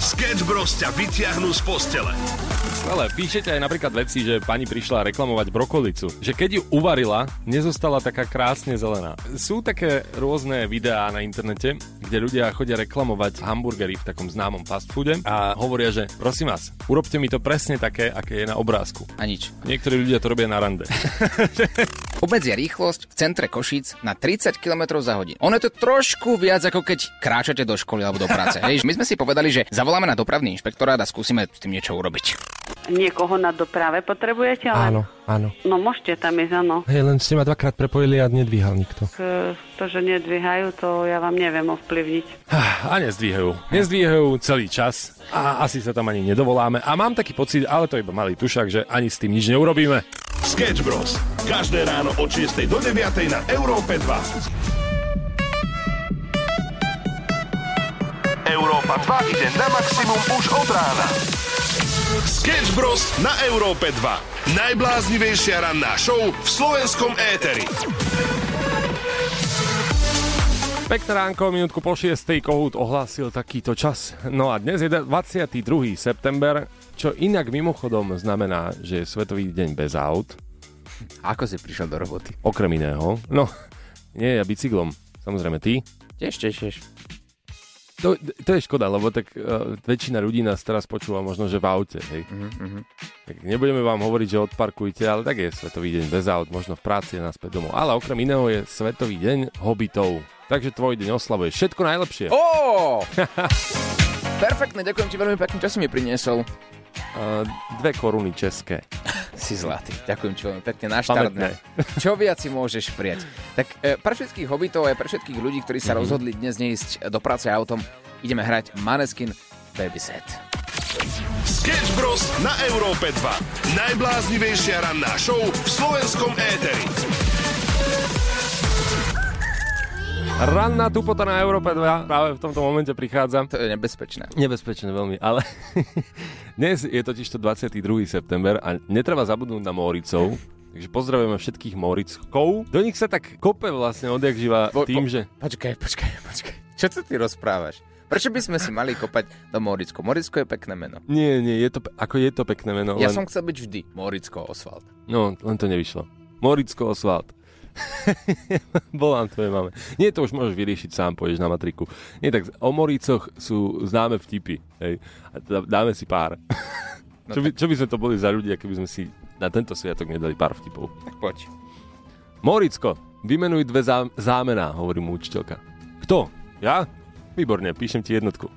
Sketch Bros ťa vyťahnú z postele. Ale píšete aj napríklad veci, že pani prišla reklamovať brokolicu. Že keď ju uvarila, nezostala taká krásne zelená. Sú také rôzne videá na internete, kde ľudia chodia reklamovať hamburgery v takom známom fast foode a hovoria, že prosím vás, urobte mi to presne také, aké je na obrázku. A nič. Niektorí ľudia to robia na rande. Obmedzia rýchlosť v centre Košíc na 30 km za hodinu. Ono je to trošku viac ako keď kráčate do školy alebo do práce. Hej, my sme si povedali, že zavoláme na dopravný inšpektorát a skúsime s tým niečo urobiť. Niekoho na doprave potrebujete? Len? Áno, áno. No môžete tam ísť, áno. Hej, len ste ma dvakrát prepojili a nedvíhal nikto. K, to, že nedvíhajú, to ja vám neviem ovplyvniť. A nezdvíhajú. Nezdvíhajú celý čas a asi sa tam ani nedovoláme. A mám taký pocit, ale to iba malý tušak, že ani s tým nič neurobíme. Sketch Bros. Každé ráno od 6 do 9 na Európe 2. Európa 2 ide na maximum už od rána. Sketch Bros. na Európe 2. Najbláznivejšia ranná show v slovenskom éteri. Pekné ránko, minútku po 6. Kohút ohlásil takýto čas. No a dnes je 22. september, čo inak mimochodom znamená, že je Svetový deň bez aut. Ako si prišiel do roboty? Okrem iného. No, nie, ja bicyklom. Samozrejme, ty? Tiež, tiež, tiež. To, to je škoda, lebo tak uh, väčšina ľudí nás teraz počúva možno, že v aute, hej. Uh-huh. Tak nebudeme vám hovoriť, že odparkujte, ale tak je Svetový deň bez aut, možno v práci a naspäť domov. Ale okrem iného je Svetový deň hobitov. Takže tvoj deň oslavuje všetko najlepšie. Ó! Perfektne, ďakujem ti veľmi pekne, čo si mi priniesol. Uh, dve koruny české. Si zlatý. Ďakujem ti veľmi pekne na štart. Čo viac si môžeš prijať? Tak e, pre všetkých hobitov a pre všetkých ľudí, ktorí sa mm-hmm. rozhodli dnes neísť do práce autom, ideme hrať Maneskin Baby Set. Sketch Bros. na Európe 2. Najbláznivejšia ranná show v slovenskom éteri. Ranná tupota na Európe 2 práve v tomto momente prichádza. To je nebezpečné. Nebezpečné veľmi, ale dnes je totiž to 22. september a netreba zabudnúť na Móricov, Takže pozdravujeme všetkých Morickov. Do nich sa tak kope vlastne odjak živa Po- tým, po- Počkaj, počkaj, počkaj. Čo to ty rozprávaš? Prečo by sme si mali kopať do Moricko? Moricko je pekné meno. Nie, nie, je to, ako je to pekné meno. Ja len... som chcel byť vždy Moricko Oswald. No, len to nevyšlo. Moricko Oswald. Volám tvoje mame. Nie, to už môžeš vyriešiť sám, pôjdeš na matriku. Nie, tak o Moricoch sú známe vtipy. Hej. A teda dáme si pár. No čo, by, čo by sme to boli za ľudia, keby sme si na tento sviatok nedali pár vtipov? Tak poď. Moricko, vymenuj dve zá- zámená, hovorí mu učiteľka. Kto? Ja? Výborne, píšem ti jednotku.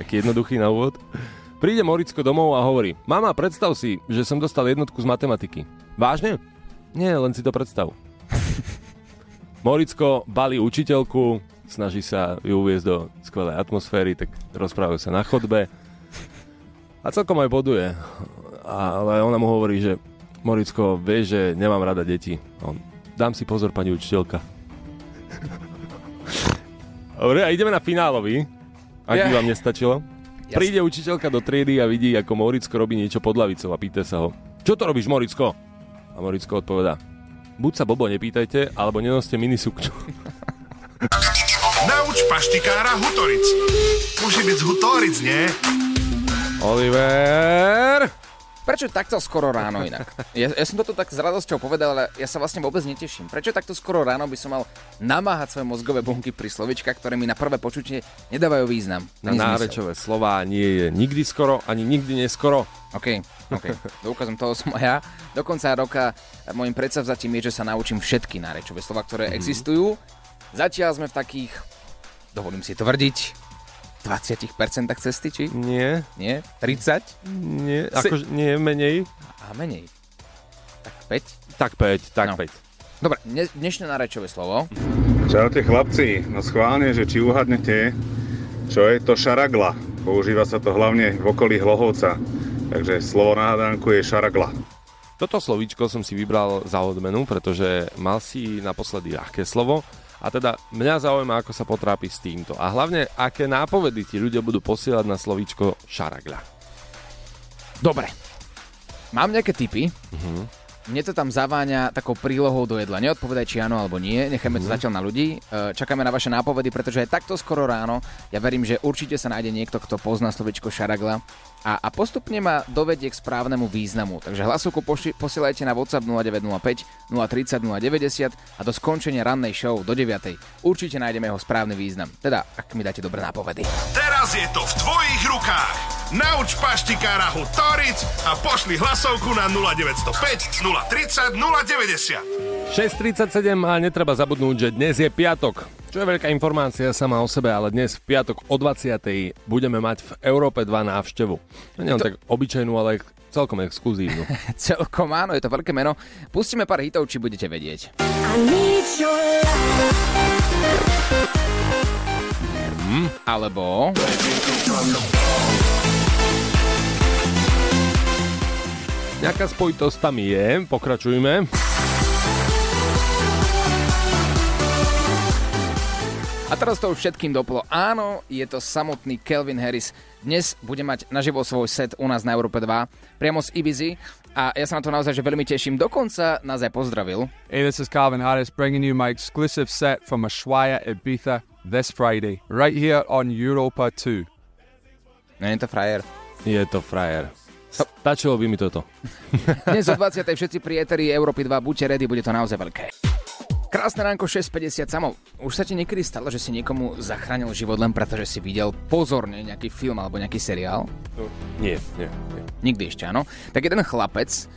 Taký jednoduchý na úvod. Príde Moricko domov a hovorí, mama, predstav si, že som dostal jednotku z matematiky. Vážne? Nie, len si to predstav. Moricko balí učiteľku, snaží sa ju uviezť do skvelej atmosféry, tak rozprávajú sa na chodbe. A celkom aj boduje. Ale ona mu hovorí, že Moricko, vieš, že nemám rada deti. On, dám si pozor, pani učiteľka. Dobre, a ideme na finálový. Ak by vám nestačilo. Jasne. Príde učiteľka do triedy a vidí, ako Moricko robí niečo pod lavicou a pýta sa ho. Čo to robíš, Moricko? A Moricko odpovedá. Buď sa Bobo nepýtajte, alebo nenoste minisukňu. Nauč paštikára Hutoric. Musí byť Hutoric, nie? Oliver! Prečo takto skoro ráno inak? Ja, ja som toto tak s radosťou povedal, ale ja sa vlastne vôbec neteším. Prečo takto skoro ráno by som mal namáhať svoje mozgové bunky pri slovičkách, ktoré mi na prvé počutie nedávajú význam. Na nárečové slová nie je nikdy skoro, ani nikdy neskoro. OK, OK. Dôkazom toho som aj ja. Do konca roka môjim predsavzatím je, že sa naučím všetky nárečové slova, ktoré mm-hmm. existujú. Zatiaľ sme v takých, dovolím si tvrdiť, 20% cesty, či? Nie, Nie? 30? nie, Si- akože nie, menej. A menej. Tak 5? Tak 5, tak No. 5. Dobre, dne, dnešné nárečové slovo. Čaute chlapci, no schválne, že či uhadnete, čo je to šaragla. Používa sa to hlavne v okolí Hlohovca, takže slovo na hádánku je šaragla. Toto slovíčko som si vybral za odmenu, pretože mal si naposledy ľahké slovo a teda mňa zaujíma, ako sa potrápi s týmto. A hlavne, aké nápovedy ti ľudia budú posielať na slovíčko šaragľa. Dobre. Mám nejaké tipy. Mhm. mne to tam zaváňa takou prílohou do jedla. Neodpovedaj, či áno alebo nie, nechajme to zatiaľ na ľudí. E, Čakáme na vaše nápovedy, pretože aj takto skoro ráno ja verím, že určite sa nájde niekto, kto pozná slovičko šaragla a, a postupne ma dovedie k správnemu významu. Takže hlasovku poši- posielajte na WhatsApp 0905 030 090 a do skončenia rannej show do 9. Určite nájdeme jeho správny význam. Teda, ak mi dáte dobré nápovedy. Teraz je to v tvojich rukách. Nauč paštikára Toric a pošli hlasovku na 0905 030 090. 6.37 a netreba zabudnúť, že dnes je piatok. Čo je veľká informácia sama o sebe, ale dnes v piatok o 20. budeme mať v Európe 2 návštevu. No nie len tak obyčajnú, ale celkom exkluzívnu. Celkom áno, je to veľké meno. Pustíme pár hitov, či budete vedieť. Alebo... Nejaká spojitosť tam je, pokračujme. A teraz to už všetkým doplo. Áno, je to samotný Kelvin Harris. Dnes bude mať naživo svoj set u nás na Európe 2, priamo z Ibizy. A ja sa na to naozaj že veľmi teším. Dokonca nás aj pozdravil. Hey, this is Calvin Harris bringing you my exclusive set from Ushuaia, Ibiza this Friday, right here on Europa 2. No je to frajer. Je to frajer. Stačilo by mi toto. Dnes o 20. všetci prieteri Európy 2, buďte ready, bude to naozaj veľké. Krásne ránko 6.50 samo. Už sa ti niekedy stalo, že si niekomu zachránil život len preto, že si videl pozorne nejaký film alebo nejaký seriál? Nie, nie, nie. Nikdy ešte, áno. Tak jeden chlapec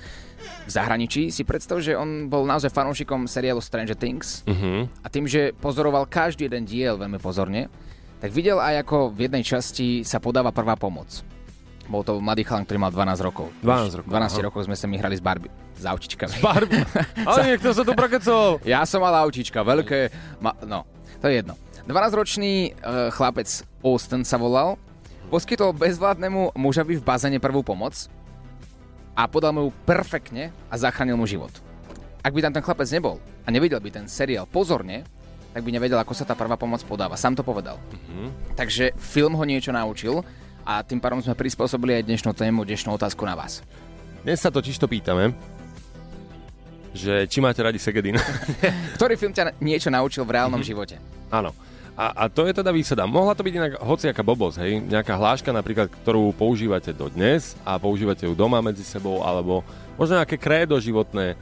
v zahraničí si predstav, že on bol naozaj fanúšikom seriálu Stranger Things Uh-huh. a tým, že pozoroval každý jeden diel veľmi pozorne, tak videl aj ako v jednej časti sa podáva prvá pomoc. Bol to mladý chalan, ktorý mal 12 rokov. 12 rokov, 12 aha. rokov sme sa my hrali s Barbie. S autičkami. Barbie. Ale niekto sa tu prakecol. Ja som mal autička, veľké... Ma, no, to je jedno. 12-ročný uh, chlapec Austin sa volal, poskytol bezvládnemu mužovi v bazéne prvú pomoc a podal mu ju perfektne a zachránil mu život. Ak by tam ten chlapec nebol a nevidel by ten seriál pozorne, tak by nevedel, ako sa tá prvá pomoc podáva. Sám to povedal. Takže film ho niečo naučil a tým pádom sme prispôsobili aj dnešnú tému, dnešnú otázku na vás. Dnes sa totiž to pýtame, že či máte radi Segedin. Ktorý film ťa niečo naučil v reálnom živote? Áno. A, a to je teda výsada. Mohla to byť inak hociaká bobosť, hej? Nejaká hláška napríklad, ktorú používate dodnes a používate ju doma medzi sebou, alebo možno nejaké krédo životné,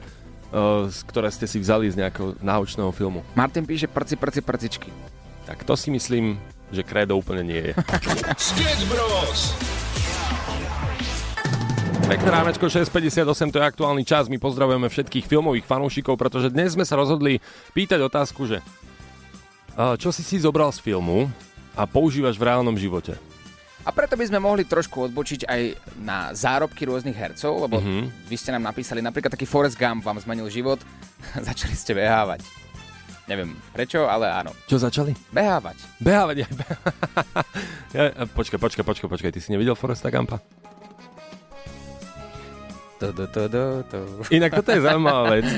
uh, ktoré ste si vzali z nejakého náučného filmu. Martin píše prci, prci, prcičky. Tak to si myslím, že krédo úplne nie je. Sketch Bros. Pekné ránečko 6.58, to je aktuálny čas. My pozdravujeme všetkých filmových fanúšikov, pretože dnes sme sa rozhodli pýtať otázku, že čo si si zobral z filmu a používaš v reálnom živote? A preto by sme mohli trošku odbočiť aj na zárobky rôznych hercov, lebo Mhm. mm-hmm. vy ste nám napísali, napríklad taký Forrest Gump vám zmenil život, začali ste behávať. Neviem prečo, ale áno. Čo začali? Behávať. Behávať aj ja, Počkaj, počkaj, počkaj, počkaj, ty si nevidel Foresta Gampa? To, to, to, to, to. Inak toto je zaujímavá vec.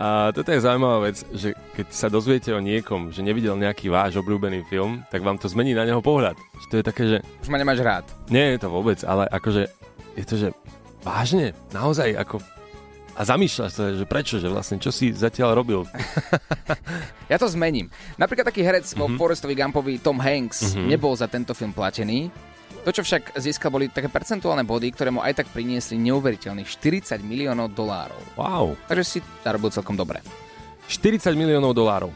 A toto je zaujímavá vec, že keď sa dozviete o niekom, že nevidel nejaký váš obľúbený film, tak vám to zmení na neho pohľad. Že to je také, že Už ma nemáš rád. nie je to vôbec, ale akože je to, že vážne, naozaj, ako a zamýšľaš sa, že prečo, že vlastne čo si zatiaľ robil. Ja to zmením. Napríklad taký herec vo Forrestovi Gumpovi Tom Hanks nebol za tento film platený. To, čo však získal, boli také percentuálne body, ktoré mu aj tak priniesli neuveriteľných 40 miliónov dolárov. Wow. Takže si zarobil celkom dobre. 40 miliónov dolárov.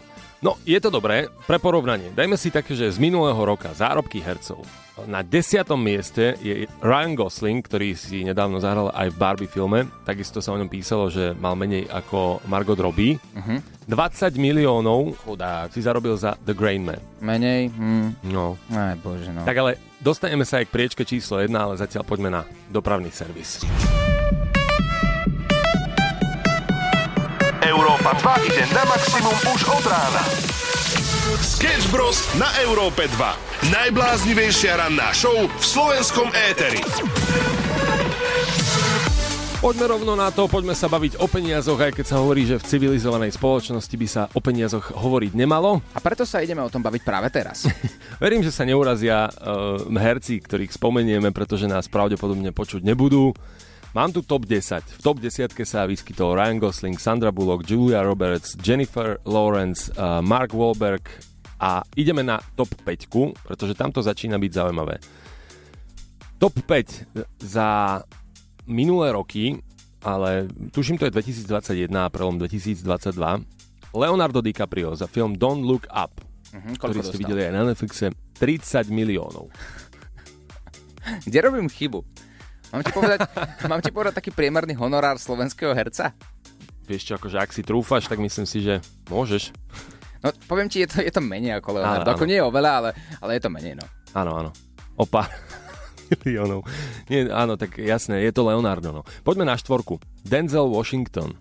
No, je to dobré, pre porovnanie. Dajme si také, že z minulého roka zárobky hercov. Na desiatom mieste je Ryan Gosling, ktorý si nedávno zahral aj v Barbie filme. Takisto sa o ňom písalo, že mal menej ako Margot Robbie. Uh-huh. 20 miliónov Chudák. si zarobil za The Grain Man. Menej? Hm. No. Aj bože, no. Tak ale dostaneme sa aj k priečke číslo 1, ale zatiaľ poďme na dopravný servis. Európa 2 ide na maximum už od rána. Sketch Bros. na Európe 2. Najbláznivejšia ranná show v slovenskom éteri. Poďme rovno na to, poďme sa baviť o peniazoch, aj keď sa hovorí, že v civilizovanej spoločnosti by sa o peniazoch hovoriť nemalo. A preto sa ideme o tom baviť práve teraz. Verím, že sa neurazia uh, herci, ktorých spomenieme, pretože nás pravdepodobne počuť nebudú. Mám tu top 10. V top 10 sa vyskytol Ryan Gosling, Sandra Bullock, Julia Roberts, Jennifer Lawrence, uh, Mark Wahlberg a ideme na top 5, pretože tam to začína byť zaujímavé. Top 5 za minulé roky, ale tuším to je 2021 a prelom 2022, Leonardo DiCaprio za film Don't Look Up, Mhm, ktorý ste dostal? videli aj na Netflixe, 30 miliónov. Kde robím chybu? Mám ti povedať, mám ti povedať taký priemerný honorár slovenského herca? Vieš čo, akože ak si trúfaš, tak myslím si, že môžeš. No, poviem ti, je to, je to menej ako Leonardo. Áno, Ako áno. nie je oveľa, ale, ale je to menej, no. Áno, áno. O pár miliónov. Nie, áno, tak jasné, je to Leonardo. No. Poďme na štvorku. Denzel Washington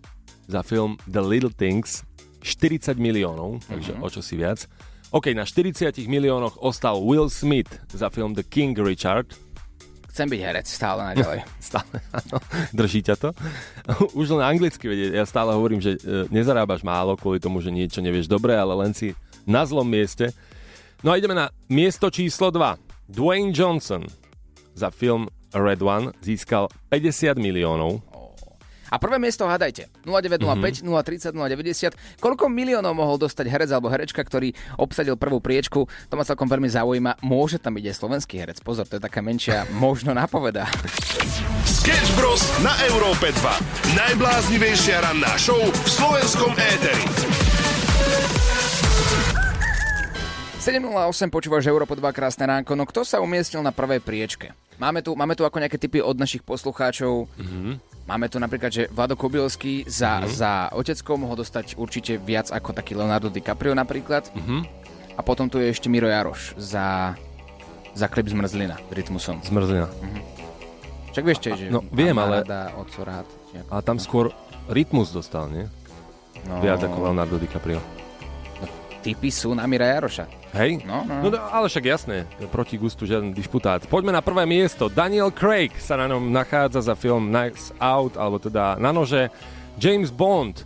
za film The Little Things 40 miliónov, takže o čo si viac. OK, na 40 miliónoch ostal Will Smith za film The King Richard. Chcem byť herec stále naďalej. Stále, áno, drží ťa to. Už len anglicky vedieť. Ja stále hovorím, že e, nezarábaš málo kvôli tomu, že niečo nevieš dobre, ale len si na zlom mieste. No a ideme na miesto číslo 2. Dwayne Johnson za film Red One získal 50 miliónov. A prvé miesto hádajte. 0905, 030, 090. Koľko miliónov mohol dostať herec alebo herečka, ktorý obsadil prvú priečku? To ma celkom veľmi zaujíma. Môže tam byť aj slovenský herec. Pozor, to je taká menšia možno napoveda. Sketch Bros. na Európe 2. Najbláznivejšia ranná show v slovenskom éteri. 7.08 počúvaš Európo 2 krásne ránko. No kto sa umiestnil na prvej priečke? Máme tu, máme tu ako nejaké typy od našich poslucháčov. Mm-hmm. Máme tu napríklad, že Vlado Kubilský za, mm-hmm. za oteckou mohol dostať určite viac ako taký Leonardo DiCaprio napríklad. Mm-hmm. A potom tu je ešte Miro Jaroš za, za klip Zmrzlina rytmusom. Zmrzlina. Však vieš, že No, viem, ale- oco rád. Ale tam skôr rytmus dostal, nie? No, Viac ako Leonardo DiCaprio. typy sú na Mira Jaroša. Hej? No, no. no to- ale však jasné, proti gustu žiaden disputát. Poďme na prvé miesto. Daniel Craig sa na ňom nachádza za film Nice Out, alebo teda na nože James Bond.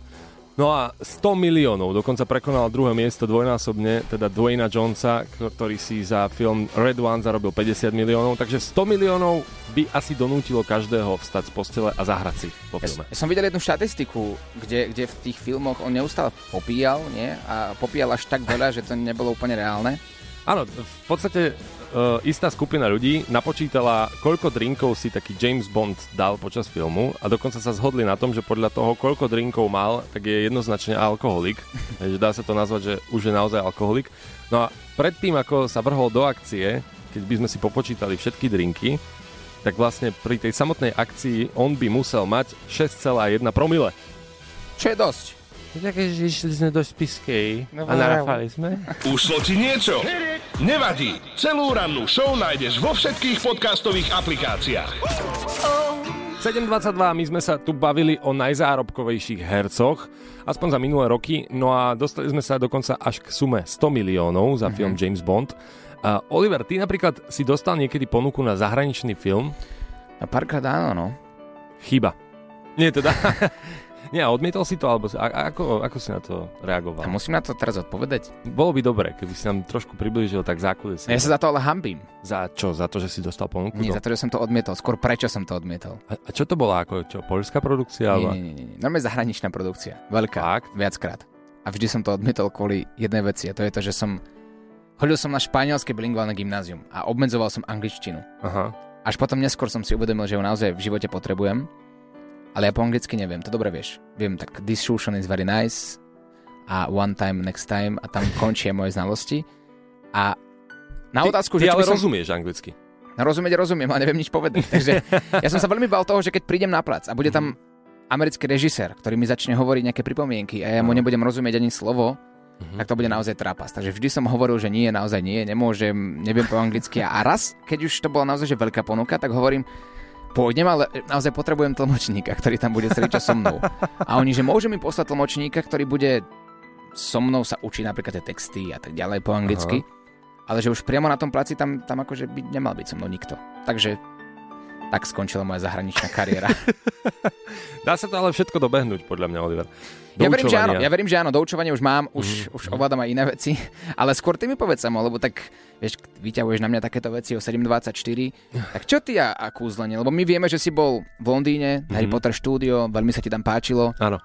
No a 100 miliónov, dokonca prekonal druhé miesto dvojnásobne, teda Dwayna Jonesa, ktorý si za film Red One zarobil 50 miliónov, takže 100 miliónov by asi donútilo každého vstať z postele a zahrať si po Ja, filme. ja som videl jednu štatistiku, kde, kde v tých filmoch on neustále popíjal, nie? A popíjal až tak veľa, že to nebolo úplne reálne. Áno, v podstate uh, istá skupina ľudí napočítala, koľko drinkov si taký James Bond dal počas filmu a dokonca sa zhodli na tom, že podľa toho, koľko drinkov mal, tak je jednoznačne alkoholik. Takže dá sa to nazvať, že už je naozaj alkoholik. No a predtým, ako sa vrhol do akcie, keď by sme si popočítali všetky drinky, tak vlastne pri tej samotnej akcii on by musel mať 6,1 promile. Čo je dosť. Takže išli sme do spiskej No, a narafali sme. Ušlo ti niečo? Nevadí. Celú rannú show nájdeš vo všetkých podcastových aplikáciách. 7.22, my sme sa tu bavili o najzárobkovejších hercoch, aspoň za minulé roky, no a dostali sme sa dokonca až k sume 100 miliónov za film James Bond. Uh, Oliver, ty napríklad si dostal niekedy ponuku na zahraničný film? A párkrát áno, no. Chyba. Nie teda. Nie, odmietol si to, alebo a, ako, ako si na to reagoval? A musím na to teraz odpovedať. Bolo by dobre, keby si nám trošku priblížil tak zákulisie. Ja sa za to ale hambím. Za čo? Za to, že si dostal ponuku? Nie, do- za to, že som to odmietol. Skôr prečo som to odmietol. a, a čo to bola? Ako, čo, poľská produkcia? Nie, alebo- nie, nie, nie. Normálne zahraničná produkcia. Veľká. Fakt? Viackrát. A vždy som to odmietol kvôli jednej veci. A to je to, že som... Chodil som na španielské bilingválne gymnázium a obmedzoval som angličtinu. Aha. Až potom neskôr som si uvedomil, že ju naozaj v živote potrebujem. Ale ja po anglicky neviem, to dobre vieš. Viem, tak this sushi is very nice a one time, next time a tam končia moje znalosti. A na Ty, otázku, ty že či ale som... rozumieš anglicky. No, rozumieť rozumiem, ale neviem nič povedať. Takže ja som sa veľmi bál toho, že keď prídem na plac a bude tam americký režisér, ktorý mi začne hovoriť nejaké pripomienky a ja mu nebudem rozumieť ani slovo, tak to bude naozaj trápas. Takže vždy som hovoril, že nie, naozaj nie, nemôžem, neviem po anglicky. A raz, keď už to bola naozaj že veľká ponuka, tak hovorím, pôjdem, ale naozaj potrebujem tlmočníka, ktorý tam bude celý čas so mnou. A oni, že môže mi poslať tlmočníka, ktorý bude so mnou sa učiť napríklad tie texty a tak ďalej po anglicky. Ale že už priamo na tom placi tam, tam akože byť nemal byť so mnou nikto. Takže tak skončila moja zahraničná kariéra. Dá sa to ale všetko dobehnúť, podľa mňa, Oliver. Ja verím, že áno, ja verím, že áno, doučovanie už mám, už, Mhm. mm. už ovládam aj iné veci, ale skôr ty mi povedz samo, lebo tak, vieš, vyťahuješ na mňa takéto veci o 7.24, tak čo ty a, a kúzlenie? Lebo my vieme, že si bol v Londýne, Mhm. Harry Potter štúdio, veľmi sa ti tam páčilo Áno.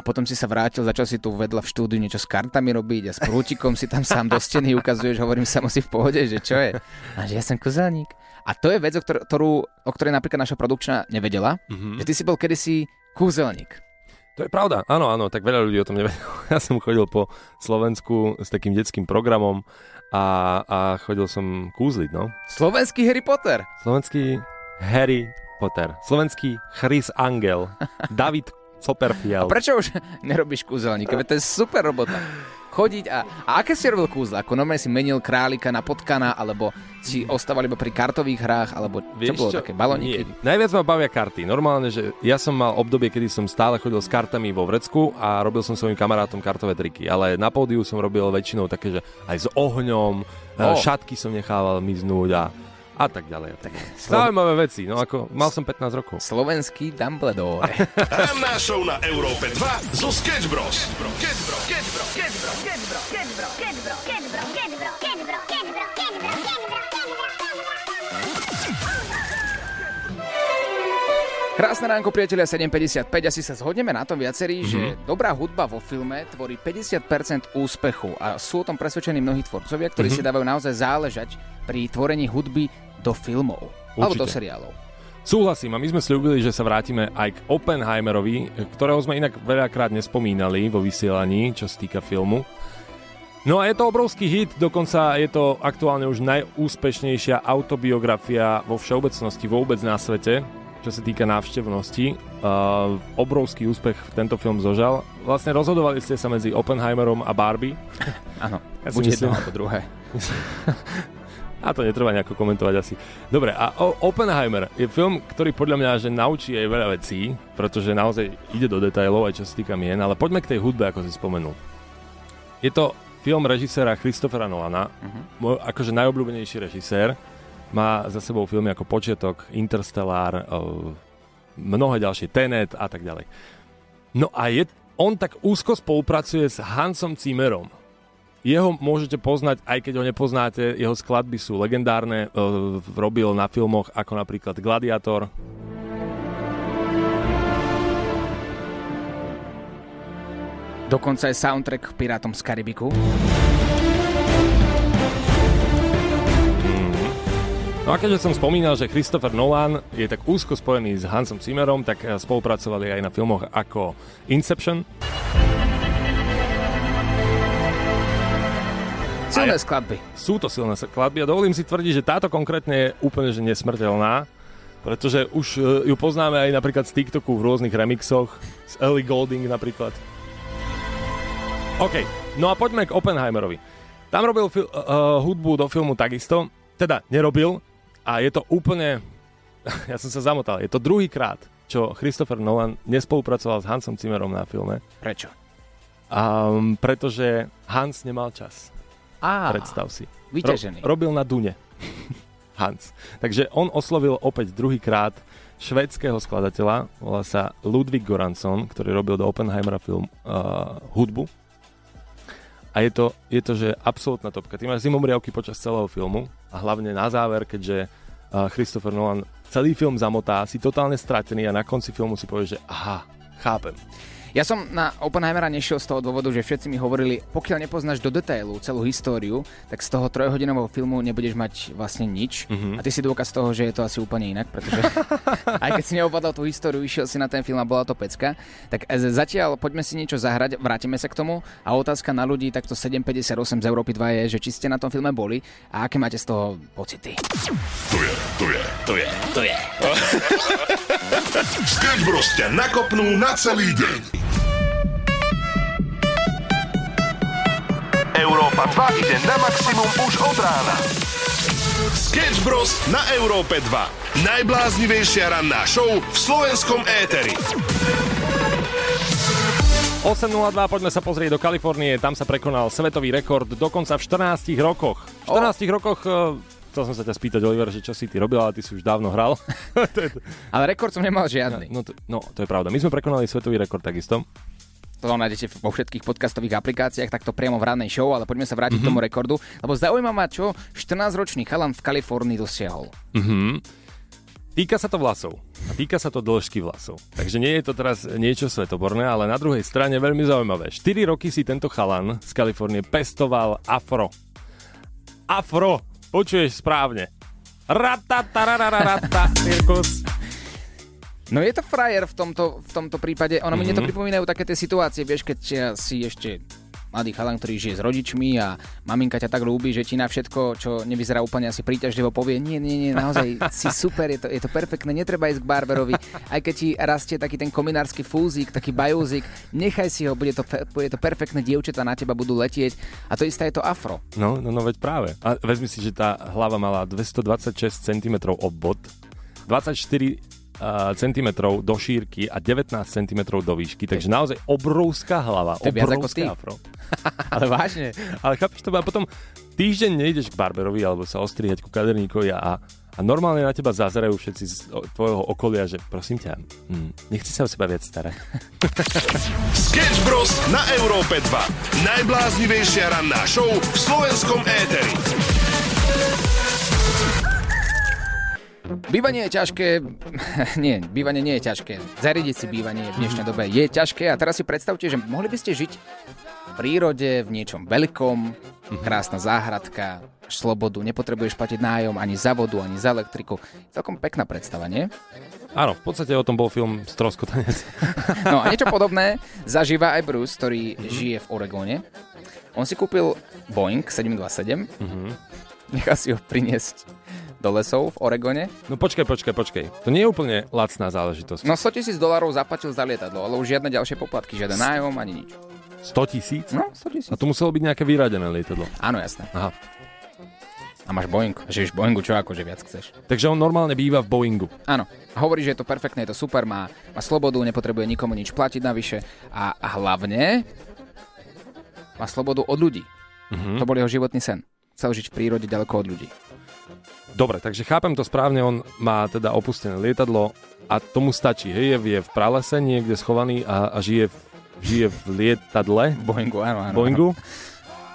A potom si sa vrátil, začal si tu vedľa v štúdiu niečo s kartami robiť a s prútikom si tam sám do steny ukazuješ, hovorím samo si v pohode, že čo je? A že ja som kúzelník. A to je vec, o, ktor- ktorú, o ktorej napríklad naša produkčná nevedela, Mhm. že ty si bol kedysi kúzelník. To je pravda, áno, áno, tak veľa ľudí o tom nevie. Ja som chodil po Slovensku s takým detským programom a, a chodil som kúzliť, no. Slovenský Harry Potter. Slovenský Harry Potter, slovenský Chris Angel, David A Copperfield. prečo už nerobíš kúzelníka? Veď to je super robota. Chodiť a... A aké si robil kúzla? Ako normálne si menil králika na potkana, alebo si ostával iba pri kartových hrách, alebo čo bolo také baloniky? Nie. Najviac ma bavia karty. Normálne, že ja som mal obdobie, kedy som stále chodil s kartami vo vrecku a robil som svojim kamarátom kartové triky. Ale na pódiu som robil väčšinou také, že aj s ohňom, Oh. oh. šatky som nechával miznúť a, a tak ďalej. Tak, Slo- Zaujímavé veci. No ako, mal som 15 rokov. Slovenský Dumbledore. Ranná show na Európe 2 zo Sketch Bros. Sketch Bros. Krásne ránko, priatelia, 7.55. Asi sa zhodneme na tom viacerí, Mhm. že dobrá hudba vo filme tvorí 50% úspechu a sú o tom presvedčení mnohí tvorcovia, ktorí Mhm. si dávajú naozaj záležať pri tvorení hudby do filmov alebo do Určite. seriálov. Súhlasím a my sme slúbili, že sa vrátime aj k Oppenheimerovi, ktorého sme inak veľakrát nespomínali vo vysielaní, čo sa týka filmu. No a je to obrovský hit, dokonca je to aktuálne už najúspešnejšia autobiografia vo všeobecnosti vôbec na svete, čo sa týka návštevnosti. Uh, obrovský úspech tento film zožal. Vlastne rozhodovali ste sa medzi Oppenheimerom a Barbie. Áno, Ja buď jedno alebo druhé. A to netreba nejako komentovať asi. Dobre, a Oppenheimer je film, ktorý podľa mňa že naučí aj veľa vecí, pretože naozaj ide do detailov, aj čo sa týka mien, ale poďme k tej hudbe, ako si spomenul. Je to film režiséra Christophera Nolana, uh-huh. môj akože najobľúbenejší režisér. Má za sebou filmy ako Počiatok, Interstellar, o, mnohé ďalšie, Tenet a tak ďalej. No a je, on tak úzko spolupracuje s Hansom Zimmerom, jeho môžete poznať, aj keď ho nepoznáte, jeho skladby sú legendárne, e, robil na filmoch ako napríklad Gladiator. Dokonca aj soundtrack k Pirátom z Karibiku. No a keďže som spomínal, že Christopher Nolan je tak úzko spojený s Hansom Zimmerom, tak e, spolupracovali aj na filmoch ako Inception. Silné ja- skladby. Sú to silné skladby a dovolím si tvrdiť, že táto konkrétne je úplne že nesmrteľná, pretože už e, ju poznáme aj napríklad z TikToku v rôznych remixoch, z Ellie Golding napríklad. OK, no a poďme k Oppenheimerovi. Tam robil fil- uh, hudbu do filmu takisto, teda nerobil a je to úplne, ja som sa zamotal, je to druhýkrát, čo Christopher Nolan nespolupracoval s Hansom Zimmerom na filme, Prečo? um, pretože Hans nemal čas. Á, Predstav si. vyťažený. Ro- robil na Dune. Hans. Takže on oslovil opäť druhýkrát švédskeho skladateľa, volá sa Ludwig Goransson, ktorý robil do Oppenheimera film uh, hudbu. A je to, je to, že absolútna topka. Ty máš zimomriavky počas celého filmu a hlavne na záver, keďže uh, Christopher Nolan celý film zamotá, si totálne stratený a na konci filmu si povieš, že aha, chápem. Ja som na Oppenheimera nešiel z toho dôvodu, že všetci mi hovorili, pokiaľ nepoznáš do detailu celú históriu, tak z toho trojhodinového filmu nebudeš mať vlastne nič. Mhm. A ty si dôkaz toho, že je to asi úplne inak, pretože aj keď si neobadal tú históriu, išiel si na ten film a bola to pecka. Tak e, zatiaľ poďme si niečo zahrať, vrátime sa k tomu. A otázka na ľudí takto 758 z Európy 2 je, že či ste na tom filme boli a aké máte z toho pocity. To je, to je, to je, to je. Sketch Bros ťa nakopnú na celý deň. Európa 2 ide na maximum už od rána. Sketch Bros na Európe 2. Najbláznivejšia ranná show v slovenskom éteri. 8.02, poďme sa pozrieť do Kalifornie, tam sa prekonal svetový rekord dokonca v 14 rokoch. V 14 rokoch e, Chcel som sa ťa spýtať, Oliver, že čo si ty robil, ale ty si už dávno hral. to je, Ale rekord som nemal žiadny. no, to, no, to je pravda. My sme prekonali svetový rekord takisto. To nájdete vo všetkých podcastových aplikáciách, takto priamo v rannej show, ale poďme sa vrátiť mm-hmm. k tomu rekordu, lebo zaujíma ma, čo 14-ročný chalan v Kalifornii dosiahol. Mhm. Týka sa to vlasov. A týka sa to dĺžky vlasov. Takže nie je to teraz niečo svetoborné, ale na druhej strane veľmi zaujímavé. 4 roky si tento chalan z Kalifornie pestoval afro. Afro! Počuješ správne. Ratatarararata, cirkus. No je to frajer v tomto, v tomto prípade. Ono mm-hmm. mi to pripomínajú také tie situácie, vieš, keď si ešte mladý chalan, ktorý žije s rodičmi a maminka ťa tak ľúbi, že ti na všetko, čo nevyzerá úplne asi príťažlivo, povie, nie, nie, nie, naozaj si super, je to, je to perfektné, netreba ísť k barberovi, aj keď ti rastie taký ten kominársky fúzik, taký bajúzik, nechaj si ho, bude to, bude to perfektné, dievčatá na teba budú letieť a to isté je to afro. No, no, no veď práve. A vezmi si, že tá hlava mala 226 cm obvod, 24 cm do šírky a 19 cm do výšky, takže naozaj obrovská hlava, To je viac ako obrovská afro. Ale vážne. Ale chápeš to, a potom týždeň nejdeš k barberovi alebo sa ostrihať ku kaderníkovi a, a normálne na teba zazerajú všetci z tvojho okolia, že prosím ťa, hm, nechci sa o seba viac starať. Sketch Bros. na Európe 2. Najbláznivejšia ranná show v slovenskom éteri. Bývanie je ťažké, nie, bývanie nie je ťažké. Zariadiť si bývanie v dnešnej dobe je ťažké a teraz si predstavte, že mohli by ste žiť v prírode, v niečom veľkom, krásna záhradka, slobodu, nepotrebuješ platiť nájom ani za vodu, ani za elektriku. Celkom pekná predstava, nie? Áno, v podstate o tom bol film Stroskotanec. No a niečo podobné zažíva aj Bruce, ktorý žije v Oregóne. On si kúpil Boeing 727, nechá si ho priniesť do lesov v Oregone. No počkaj, počkaj, počkaj. To nie je úplne lacná záležitosť. No 100 tisíc dolarov zaplatil za lietadlo, ale už žiadne ďalšie poplatky, žiaden nájom ani nič. 100 tisíc? No, 100 tisíc. A to muselo byť nejaké vyradené lietadlo. Áno, jasné. Aha. A máš Boeing. Žiješ Boeingu, čo akože viac chceš? Takže on normálne býva v Boeingu. Áno. Hovorí, že je to perfektné, je to super, má, má slobodu, nepotrebuje nikomu nič platiť navyše a, a hlavne má slobodu od ľudí. To bol jeho životný sen. Chcel žiť v prírode ďaleko od ľudí. Dobre, takže chápem to správne, on má teda opustené lietadlo a tomu stačí, hej, je, je v pralese niekde schovaný a, a žije, v, žije v lietadle, Boeingu, áno, áno. Boeingu.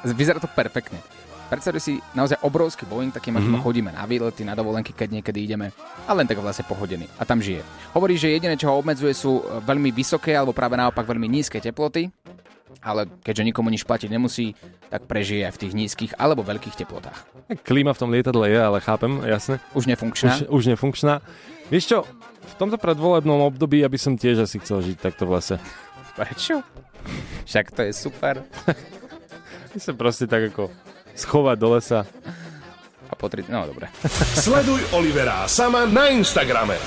Vyzerá to perfektne. Predstavte si naozaj obrovský Boeing, taký mm-hmm. chodíme na výlety, na dovolenky, keď niekedy ideme a len tak vlastne pohodený. A tam žije. Hovorí, že jediné, čo ho obmedzuje, sú e, veľmi vysoké alebo práve naopak veľmi nízke teploty, ale keďže nikomu nič platiť nemusí, tak prežije aj v tých nízkych alebo veľkých teplotách. Klíma v tom lietadle je, ale chápem, jasne. Už nefunkčná. Už, už nefunkčná. Vieš čo, v tomto predvolebnom období ja by som tiež asi chcel žiť takto v lese. Prečo? Však to je super. Ja sa proste tak ako schovať do lesa. A potriť, no dobre. Sleduj Olivera sama na Instagrame.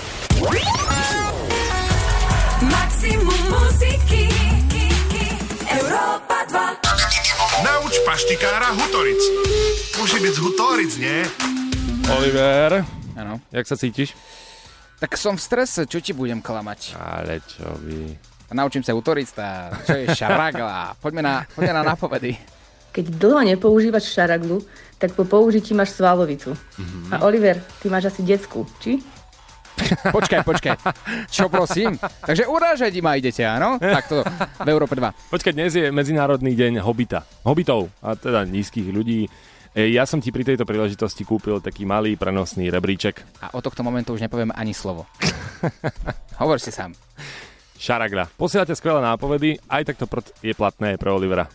Maximum muziky 2 Nauč paštikára Hutoric. Môže byť z Hutoric, nie? Oliver, Áno. jak sa cítiš? Tak som v strese, čo ti budem klamať? Ale čo by... Naučím sa utorista, čo je šaragla. Poďme na, poďme na nápovedy. Keď dlho nepoužívaš šaraglu, tak po použití máš svalovicu. A Oliver, ty máš asi detskú, či? Počkaj, počkaj. Čo prosím? Takže urážať ma idete, áno? Tak to v Európe 2. Počkaj, dnes je Medzinárodný deň hobita. Hobitov, a teda nízkych ľudí. E, Ja som ti pri tejto príležitosti kúpil taký malý prenosný rebríček. A od tohto momentu už nepoviem ani slovo. Hovor si sám. Šaragla. Posielate skvelé nápovedy, aj takto je platné pre Olivera.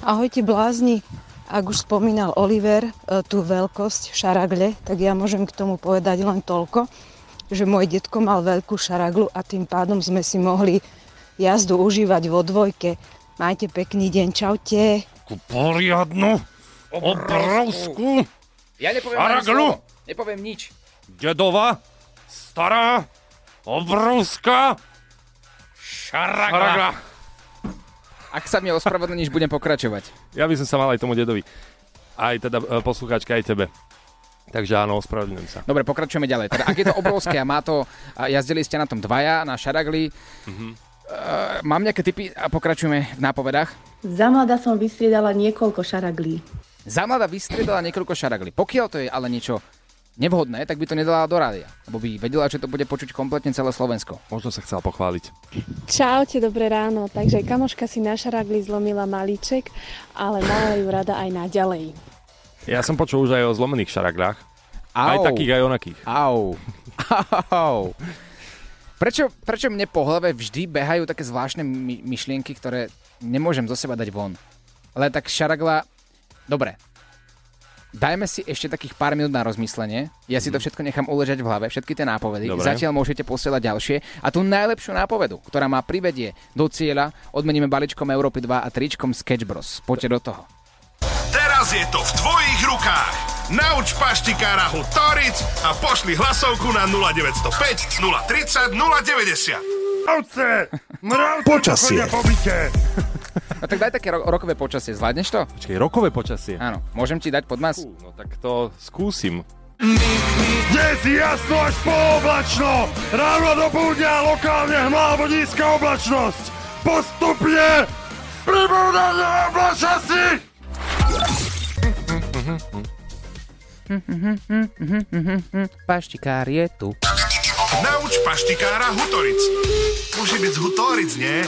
Ahojte blázni. Ak už spomínal Oliver e, tú veľkosť šaragle, tak ja môžem k tomu povedať len toľko, že môj detko mal veľkú šaraglu a tým pádom sme si mohli jazdu užívať vo dvojke. Majte pekný deň, čaute. Poriadnu, obrovskú, Ja nepoviem Šaraglu? Nepoviem nič. dedová, stará, obrovská šaragla. Ak sa mi ospravedlníš, budem pokračovať. Ja by som sa mal aj tomu dedovi. Aj teda e, poslucháčka, aj tebe. Takže áno, ospravedlňujem sa. Dobre, pokračujeme ďalej. Teda, ak je to obrovské a má to, a jazdili ste na tom dvaja, na šaragli, mm-hmm. uh, mám nejaké tipy a pokračujeme v nápovedách. Za mladá som vystriedala niekoľko šaraglí. Za mladá vystriedala niekoľko šaragli. Pokiaľ to je ale niečo nevhodné, tak by to nedala do rádia. Lebo by vedela, že to bude počuť kompletne celé Slovensko. Možno sa chcel pochváliť. Čaute, dobré ráno. Takže kamoška si na šaragli zlomila malíček, ale mala ju rada aj naďalej. Ja som počul už aj o zlomených šaraglách. Aj Au. takých, aj onakých. Au. Au. Prečo, prečo mne po hlave vždy behajú také zvláštne my- myšlienky, ktoré nemôžem zo seba dať von? Ale tak šaragla... Dobre. Dajme si ešte takých pár minút na rozmyslenie. Ja si to všetko nechám uležať v hlave, všetky tie nápovedy. Dobre. Zatiaľ môžete posielať ďalšie. A tú najlepšiu nápovedu, ktorá ma privedie do cieľa, odmeníme balíčkom Európy 2 a tričkom Sketch Bros. Poďte do toho. Teraz je to v tvojich rukách. Nauč paštikára ho Toric a pošli hlasovku na 0905 030 090. Mravce! Mravce Počasie. No tak daj také ro- rokové počasie. Zvládneš to? Počkej, rokové počasie. Áno. Môžem ti dať podmas? No tak to skúsim. Dnes je jasno až pooblačno. Ráno do poludnia lokálne hmla alebo nízka oblačnosť. Postupne pribúdanie oblačnosti. Paštikár je tu. Nauč paštikára Hutoric. Musí byť z Hutoric, nie?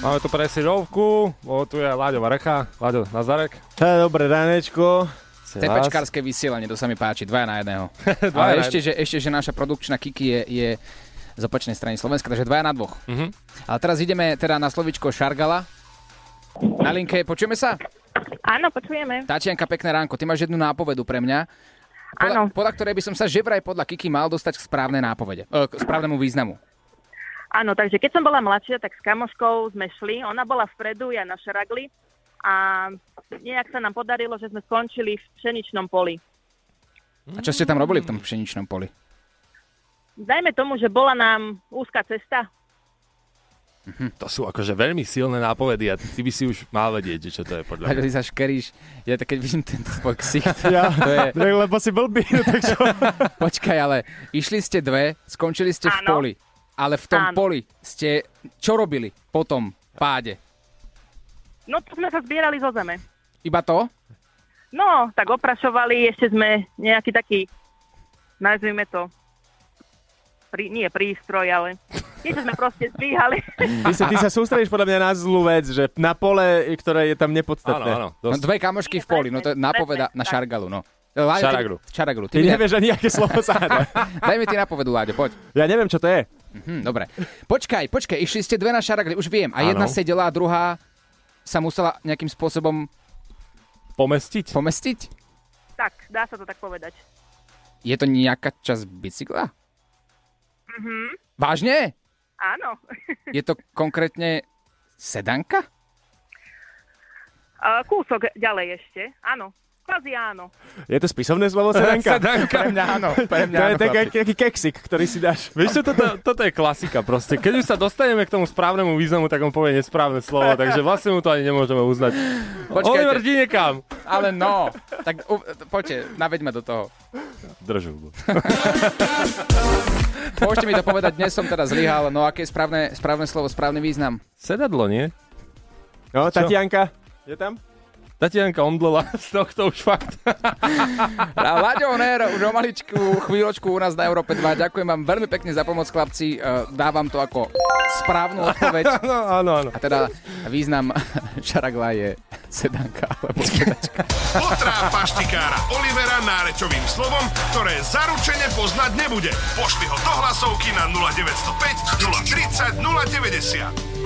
Máme tu presilovku, o, tu je Láďo Varecha. Láďo Nazarek. Dobré ránečko. CPčkárske vysielanie, to sa mi páči, dvaja na jedného. Dvaja Ale na ešte že, ešte, že naša produkčná Kiki je, je z opačnej strany Slovenska, takže dvaja na dvoch. Mhm. Ale teraz ideme teda na slovičko Šargala. Na linke, počujeme sa? Áno, počujeme. Tatianka, pekné ránko, ty máš jednu nápovedu pre mňa. Podľa, podľa ktorej by som sa že vraj podľa Kiki mal dostať k správnej nápovede, e, k správnemu významu. Áno, takže keď som bola mladšia, tak s kamoškou sme šli. Ona bola vpredu, ja na šaragli. A nejak sa nám podarilo, že sme skončili v pšeničnom poli. A čo ste tam robili v tom pšeničnom poli? Dajme tomu, že bola nám úzka cesta. To sú akože veľmi silné nápovedy a ty by si už mal vedieť, že čo to je podľa mňa. ty sa škeríš, ja tak keď vidím tento tvoj ksicht, Ja, to je... lebo si blbý, no tak čo? Počkaj, ale išli ste dve, skončili ste v Áno. poli. Ale v tom Áno. poli ste čo robili po tom páde? No, to sme sa zbierali zo zeme. Iba to? No, tak oprašovali, ešte sme nejaký taký, nazvime to, prí, nie prístroj, ale niečo sme proste zdvíhali. Ty sa, ty sa sústredíš podľa mňa na zlú vec, že na pole, ktoré je tam nepodstatné. Áno, áno. No, dve kamošky v poli, no to je napoveda na šargalu, no. Láďo, ty- Šaraglu. Šaraglu. Ty nevieš ani, aké slovo sa hádá. Daj mi ty napovedu, Láďo, poď. Ja neviem, čo to je. Mhm, dobre. Počkaj, počkaj, išli ste dve na šaragli, už viem. A jedna Áno. sedela a druhá sa musela nejakým spôsobom Pomestiť? pomestiť? tak, dá sa to tak povedať. Je to nejaká časť bicykla? Mhm. Vážne? Áno. Je to konkrétne sedanka? A kúsok ďalej ešte, áno. Kvázi áno. Je to spisovné slovo sedanka? Sedanka. Pre mňa áno, pre mňa To je áno. taký, chlapi. taký keksik, ktorý si dáš. Vieš čo, toto, toto je klasika proste. Keď už sa dostaneme k tomu správnemu významu, tak on povie nesprávne slovo, takže vlastne mu to ani nemôžeme uznať. Počkajte. Oliver, di niekam. Ale no, tak u, poďte, naveďme do toho. Držu. Môžete mi to povedať, dnes som teda zlyhal, no aké je správne, správne slovo, správny význam? Sedadlo, nie? No, Tatianka, je tam? Tatianka omdlela z tohto už fakt. A Laďo Oner, už o maličku chvíľočku u nás na Európe 2. Ďakujem vám veľmi pekne za pomoc, chlapci. E, Dávam to ako správnu odpoveď. No, áno, áno. A teda význam šaragla je sedanka alebo sedačka. Potrá paštikára Olivera nárečovým slovom, ktoré zaručene poznať nebude. Pošli ho do hlasovky na 0905 030 090.